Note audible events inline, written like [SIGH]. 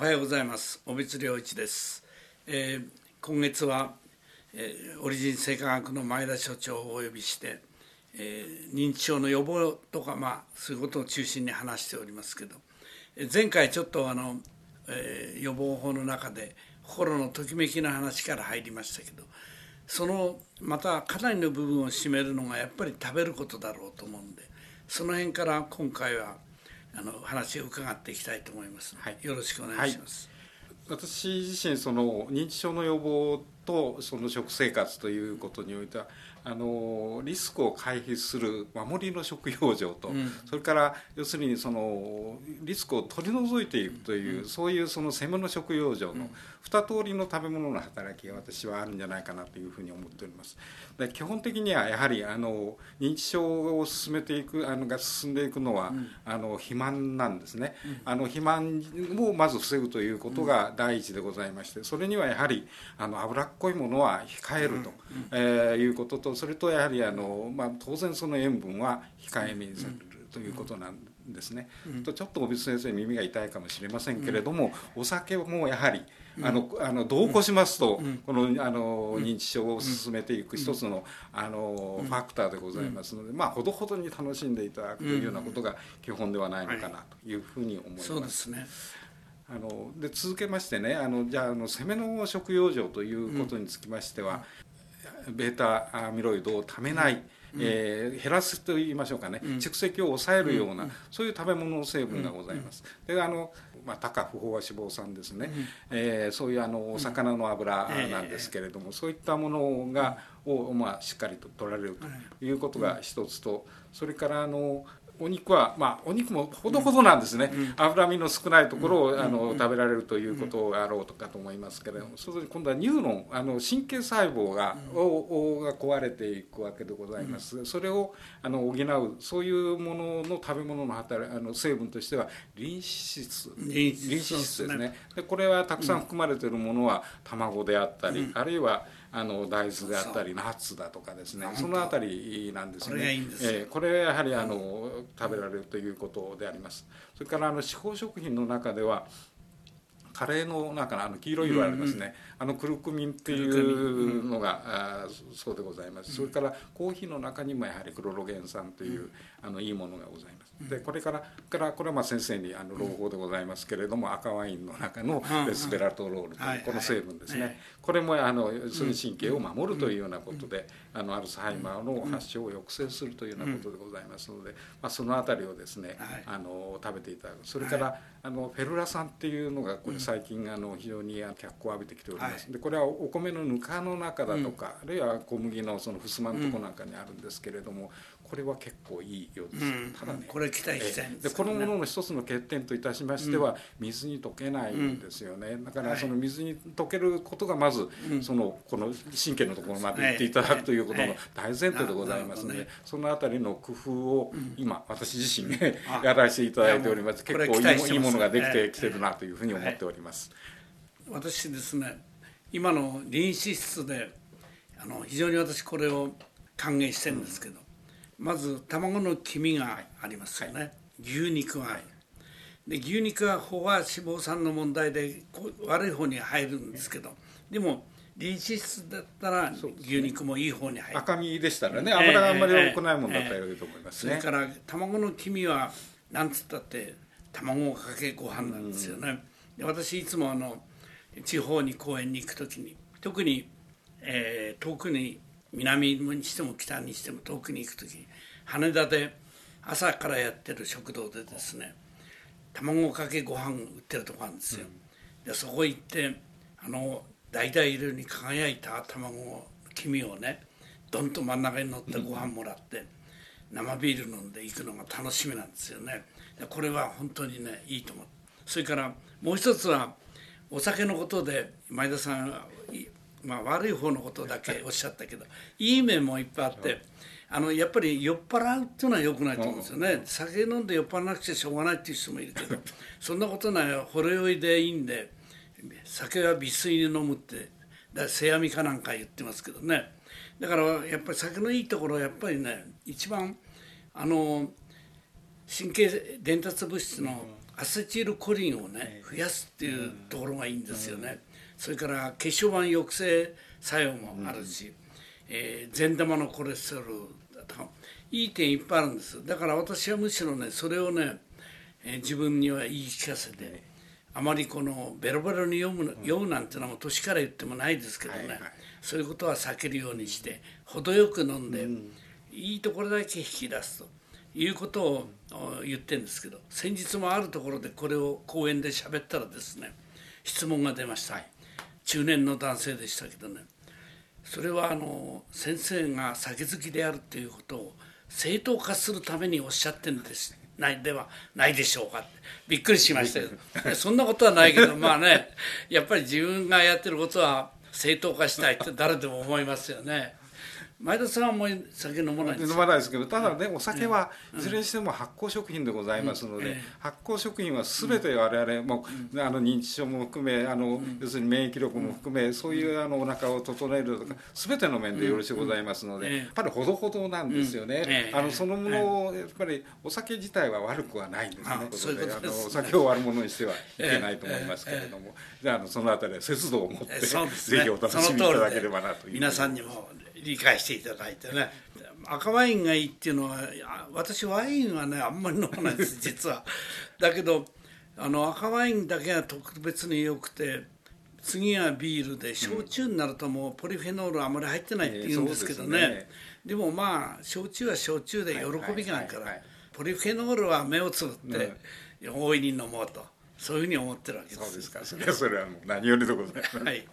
おはようございます。小光良一です、えー、今月は、えー、オリジン生化学の前田所長をお呼びして、えー、認知症の予防とかまあそういうことを中心に話しておりますけど、え、前回ちょっとあの、えー、予防法の中で心のときめきの話から入りましたけどそのまたかなりの部分を占めるのがやっぱり食べることだろうと思うんでその辺から今回はあの話を伺っていきたいと思います、はい、よろしくお願いします、はい、私自身その認知症の予防とその食生活ということにおいてはあのリスクを回避する守りの食用場と、うん、それから要するにそのリスクを取り除いていくという、うん、そういうその攻めの食用場の二通りの食べ物の働きが私はあるんじゃないかなというふうに思っております。で基本的にはやはりあの認知症を進めていくあのが進んでいくのは、うん、あの肥満なんですね、あの肥満をまず防ぐということが第一でございましてそれにはやはりあの脂っこいものは控えると、えー、いうこととそれとやはりあの、まあ、当然その塩分は控えめにされるということなんですね。とちょっと小渕先生耳が痛いかもしれませんけれども、お酒もやはりあのあの同行しますと、このあの認知症を進めていく一つのあのファクターでございますので、まあほどほどに楽しんでいただくというようなことが基本ではないのかなというふうに思います。そうですねあので続けましてねあのじゃああの攻めの食用状ということにつきましては、うん、ベータアミロイドをためない、うん、えー、減らすと言いましょうかね、うん、蓄積を抑えるような、そういう食べ物の成分がございます。であのまあ、高不飽和脂肪酸ですね、うん、えー、そういうあのお魚の油なんですけれども、そういったものがを、まあ、しっかりと取られるということが一つとそれからあのお肉は、まあ、お肉もほどほどなんですね、うん、脂身の少ないところを、うん、あの食べられるということがあろうとかと思いますけれども、そうすると今度はニューロンあの神経細胞が,、をが壊れていくわけでございます、それをあの補うそういうものの食べ物の働あの成分としてはリン脂質リン脂質ですね。でこれはたくさん含まれているものは卵であったり、あるいはあの大豆であったりナッツだとかですね。その辺りなんですね。えー、これやはりあの食べられるということであります。それからあの司法食品の中ではカレーの中のあの黄色い色ありますね、うんうん、あのクルクミンっていうのが、あそうでございます、それからコーヒーの中にもやはりクロロゲン酸という、あのいいものがございます。でこれからからこれはまあ先生にあの朗報でございますけれども、赤ワインの中のレスベラトロールというこの成分ですね、これもあのその神経を守るというようなことで、あのアルツハイマーの発症を抑制するというようなことでございますので、まあ、その辺りをですね、あの食べていただく。それから、あのフェルラ酸っていうのがこれ最近あの非常に脚光を浴びてきております、でこれはお米のぬかの中だとか、あるいは小麦のそのふすまのとこなんかにあるんですけれどもこれは結構いいようです、ただねこれ期待したいでこのものの一つの欠点といたしましては、水に溶けないんですよね、だからその水に溶けることがまず、そのこの神経のところまで行っていただくということの大前提でございますので、そのあたりの工夫を今私自身ねやらせていただいております。結構いいものができてきてるなというふうに思っております。私ですね今の臨脂質であの非常に私これを歓迎してるんですけど、まず卵の黄身がありますよね、はい、牛肉は、はい、で牛肉は飽和脂肪酸の問題で悪い方に入るんですけどでもリン脂質だったら牛肉もいい方に入る、赤身でしたらね油があんまり多くないものだったらいいと思いますね、えーえー、それから卵の黄身はなんつったって卵かけご飯なんですよね、で私いつもあの地方に公園に行く時に特に、えー、遠くに南にしても北にしても遠くに行く時に羽田で朝からやってる食堂でですね卵かけご飯売ってるとこあるんですよ、うん、でそこ行ってあの橙色に輝いた卵を黄身をねどんと真ん中に乗ったご飯もらって、生ビール飲んで行くのが楽しみなんですよね。これは本当にねいいと思うそれからもう一つはお酒のことで前田さんまあ、悪い方のことだけ [LAUGHS] おっしゃったけどいい面もいっぱいあってあのやっぱり酔っ払うっていうのはよくないと思うんですよね。酒飲んで酔っ払わなくちゃしょうがないっていう人もいるけど [LAUGHS] そんなことないほろ酔いでいいんで酒は微水に飲むってだ世阿弥かなんか言ってますけどね。だからやっぱり酒のいいところはやっぱりね一番あの神経伝達物質のアセチルコリンをね増やすっていうところがいいんですよね、それから血小板抑制作用もあるし、えー善玉のコレステロールだとかいい点いっぱいあるんですだから私はむしろねそれをね、えー自分には言い聞かせて、あまりこのベロベロに読む,、読むなんてのはもう年から言ってもないですけどね、はいはい。そういうことは避けるようにして程よく飲んで、いいところだけ引き出すということを言ってんですけど先日もあるところでこれを講演で喋ったらですね質問が出ました、中年の男性でしたけどね。それはあの先生が酒好きであるということを正当化するためにおっしゃってるんです。ないではないでしょうか。ってびっくりしましたけどそんなことはないけどまあねやっぱり自分がやってることは正当化したいって誰でも思いますよね。前田さんはもう酒飲まないんです飲かまないですけどただねお酒はいずれにしても発酵食品でございますので、ええ。発酵食品は全て我々も、あの認知症も含めあの、要するに免疫力も含めそういうあのお腹を整えるとか全ての面でよろしゅうございますので、ええやっぱりほどほどなんですよね、あのそのものをやっぱりお酒自体は悪くはないんですね。あそういうことですあのお酒を悪者にしてはいけないと思いますけれども、じゃああのそのあたりは節度を持って、ぜひお楽しみいただければなという。皆さんにも理解していただいてね。赤ワインがいいっていうのはあ私ワインはねあんまり飲まないです実は。[LAUGHS] だけどあの赤ワインだけが特別に良くて次はビールで焼酎になるともうポリフェノールあまり入ってないって言うんですけどね,、ええそうですね。でもまあ焼酎は焼酎で喜びがあるから、はいはいはい。はいポリフェノールは目をつぶって大いに飲もうとそういうふうに思ってるわけですそうですか。それはそれはもう何よりでございます。はい